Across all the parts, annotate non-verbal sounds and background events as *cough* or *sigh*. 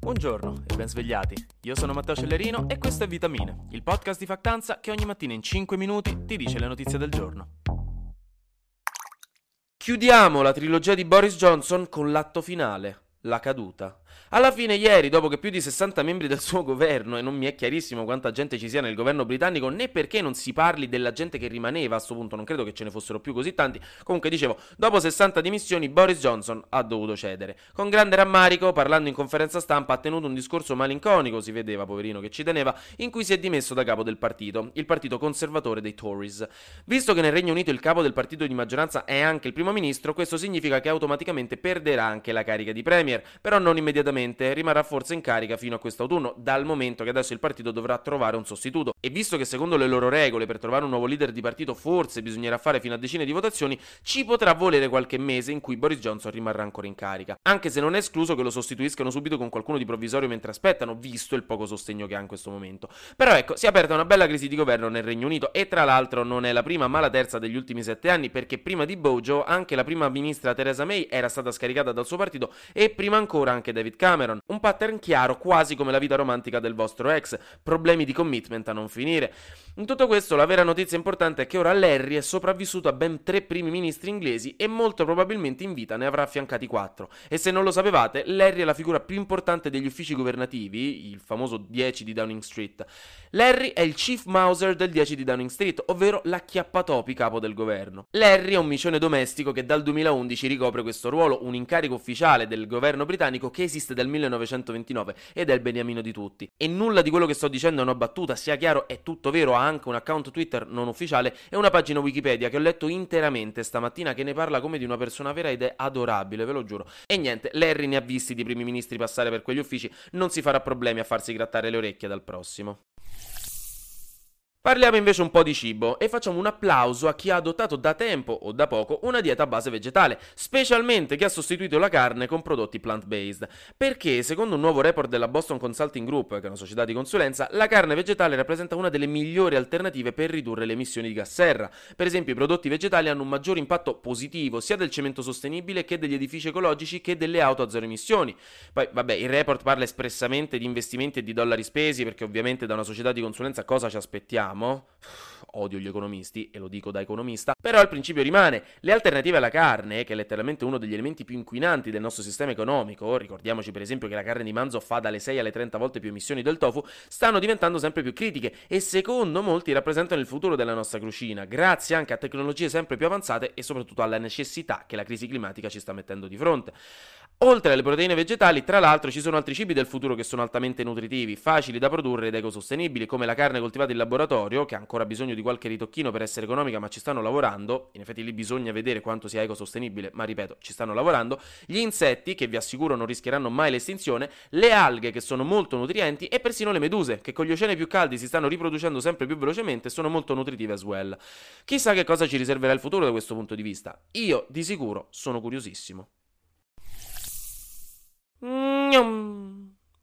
Buongiorno e ben svegliati. Io sono Matteo Cellerino e questo è Vitamine, il podcast di Factanza che ogni mattina in 5 minuti ti dice le notizie del giorno. Chiudiamo la trilogia di Boris Johnson con l'atto finale, la caduta. Alla fine ieri, dopo che più di 60 membri del suo governo, e non mi è chiarissimo quanta gente ci sia nel governo britannico, né perché non si parli della gente che rimaneva a questo punto, non credo che ce ne fossero più così tanti, comunque dicevo, dopo 60 dimissioni Boris Johnson ha dovuto cedere. Con grande rammarico, parlando in conferenza stampa, ha tenuto un discorso malinconico, si vedeva, poverino, che ci teneva, in cui si è dimesso da capo del partito, il partito conservatore dei Tories. Visto che nel Regno Unito il capo del partito di maggioranza è anche il primo ministro, questo significa che automaticamente perderà anche la carica di premier, però non immediatamente rimarrà forse in carica fino a quest'autunno, dal momento che adesso il partito dovrà trovare un sostituto. E visto che secondo le loro regole per trovare un nuovo leader di partito forse bisognerà fare fino a decine di votazioni, ci potrà volere qualche mese in cui Boris Johnson rimarrà ancora in carica. Anche se non è escluso che lo sostituiscano subito con qualcuno di provvisorio mentre aspettano, visto il poco sostegno che ha in questo momento. Però ecco, si è aperta una bella crisi di governo nel Regno Unito e tra l'altro non è la prima ma la terza degli ultimi sette anni perché prima di Bojo anche la prima ministra Theresa May era stata scaricata dal suo partito e prima ancora anche David Cameron. Un pattern chiaro, quasi come la vita romantica del vostro ex, problemi di commitment a non finire. In tutto questo, la vera notizia importante è che ora Larry è sopravvissuto a ben tre primi ministri inglesi e molto probabilmente in vita ne avrà affiancati quattro. E se non lo sapevate, Larry è la figura più importante degli uffici governativi, il famoso 10 di Downing Street. Larry è il chief mouser del 10 di Downing Street, ovvero l'acchiappatopi capo del governo. Larry è un micione domestico che dal 2011 ricopre questo ruolo, un incarico ufficiale del governo britannico che esiste dal 1929 ed è il beniamino di tutti. E nulla di quello che sto dicendo è una battuta, sia chiaro, è tutto vero, ha anche un account Twitter non ufficiale e una pagina Wikipedia che ho letto interamente stamattina che ne parla come di una persona vera ed è adorabile, ve lo giuro. E niente, Larry ne ha visti di primi ministri passare per quegli uffici, non si farà problemi a farsi grattare le orecchie dal prossimo. Parliamo invece un po' di cibo e facciamo un applauso a chi ha adottato da tempo o da poco una dieta a base vegetale, specialmente chi ha sostituito la carne con prodotti plant-based, perché secondo un nuovo report della Boston Consulting Group, che è una società di consulenza, la carne vegetale rappresenta una delle migliori alternative per ridurre le emissioni di gas serra. Per esempio, i prodotti vegetali hanno un maggiore impatto positivo sia del cemento sostenibile che degli edifici ecologici che delle auto a zero emissioni. Poi, vabbè, il report parla espressamente di investimenti e di dollari spesi, perché ovviamente da una società di consulenza cosa ci aspettiamo? *sighs* Odio gli economisti e lo dico da economista, però il principio rimane. Le alternative alla carne, che è letteralmente uno degli elementi più inquinanti del nostro sistema economico, ricordiamoci per esempio che la carne di manzo fa dalle 6 alle 30 volte più emissioni del tofu, stanno diventando sempre più critiche e secondo molti rappresentano il futuro della nostra cucina, grazie anche a tecnologie sempre più avanzate e soprattutto alla necessità che la crisi climatica ci sta mettendo di fronte. Oltre alle proteine vegetali, tra l'altro, ci sono altri cibi del futuro che sono altamente nutritivi, facili da produrre ed ecosostenibili, come la carne coltivata in laboratorio, che ha ancora bisogno di qualche ritocchino per essere economica, ma ci stanno lavorando. In effetti lì bisogna vedere quanto sia ecosostenibile, ma ripeto, ci stanno lavorando. Gli insetti, che vi assicuro non rischieranno mai l'estinzione, le alghe, che sono molto nutrienti, e persino le meduse, che con gli oceani più caldi si stanno riproducendo sempre più velocemente e sono molto nutritive as well. Chissà che cosa ci riserverà il futuro da questo punto di vista. Io, di sicuro, sono curiosissimo.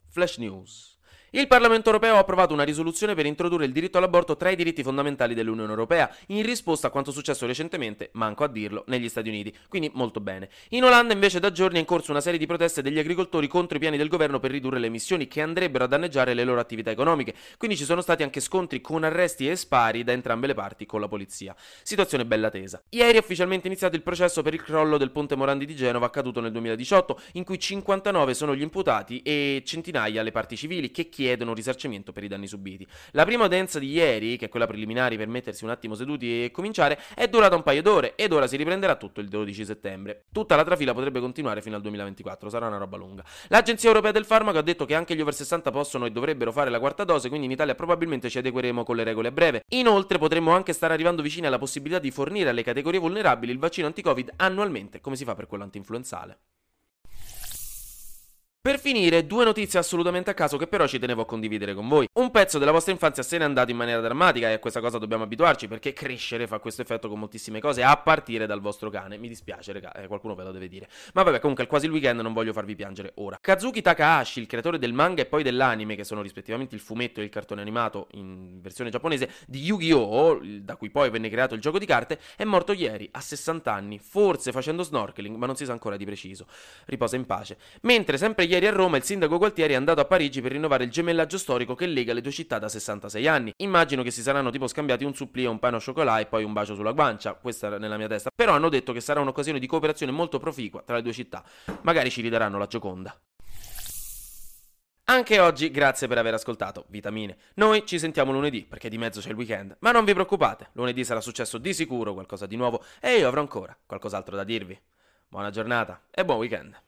Flash News. Il Parlamento europeo ha approvato una risoluzione per introdurre il diritto all'aborto tra i diritti fondamentali dell'Unione europea, in risposta a quanto successo recentemente, manco a dirlo, negli Stati Uniti. Quindi molto bene. In Olanda invece da giorni è in corso una serie di proteste degli agricoltori contro i piani del governo per ridurre le emissioni che andrebbero a danneggiare le loro attività economiche. Quindi ci sono stati anche scontri con arresti e spari da entrambe le parti con la polizia. Situazione bella tesa. Ieri è ufficialmente iniziato il processo per il crollo del ponte Morandi di Genova accaduto nel 2018, in cui 59 sono gli imputati e centinaia le parti civili che chiedono chiedono risarcimento per i danni subiti. La prima udienza di ieri, che è quella preliminare per mettersi un attimo seduti e cominciare, è durata un paio d'ore ed ora si riprenderà tutto il 12 settembre. Tutta la trafila potrebbe continuare fino al 2024, sarà una roba lunga. L'Agenzia Europea del Farmaco ha detto che anche gli over 60 possono e dovrebbero fare la quarta dose, quindi in Italia probabilmente ci adegueremo con le regole a breve. Inoltre potremmo anche stare arrivando vicini alla possibilità di fornire alle categorie vulnerabili il vaccino anti-Covid annualmente, come si fa per quello anti-influenzale. Per finire, due notizie assolutamente a caso che però ci tenevo a condividere con voi. Un pezzo della vostra infanzia se n'è andato in maniera drammatica e a questa cosa dobbiamo abituarci perché crescere fa questo effetto con moltissime cose a partire dal vostro cane. Mi dispiace, raga, eh, qualcuno ve lo deve dire. Ma vabbè, comunque è quasi il weekend, non voglio farvi piangere ora. Kazuki Takahashi, il creatore del manga e poi dell'anime, che sono rispettivamente il fumetto e il cartone animato in versione giapponese di Yu-Gi-Oh!, da cui poi venne creato il gioco di carte, è morto ieri a 60 anni, forse facendo snorkeling, ma non si sa ancora di preciso. Riposa in pace. Mentre sempre ieri ieri a Roma il sindaco Gualtieri è andato a Parigi per rinnovare il gemellaggio storico che lega le due città da 66 anni. Immagino che si saranno tipo scambiati un supplì, un pane chocolat e poi un bacio sulla guancia, questa nella mia testa. Però hanno detto che sarà un'occasione di cooperazione molto proficua tra le due città. Magari ci ridaranno la Gioconda. Anche oggi grazie per aver ascoltato Vitamine. Noi ci sentiamo lunedì perché di mezzo c'è il weekend, ma non vi preoccupate, lunedì sarà successo di sicuro qualcosa di nuovo e io avrò ancora qualcos'altro da dirvi. Buona giornata e buon weekend.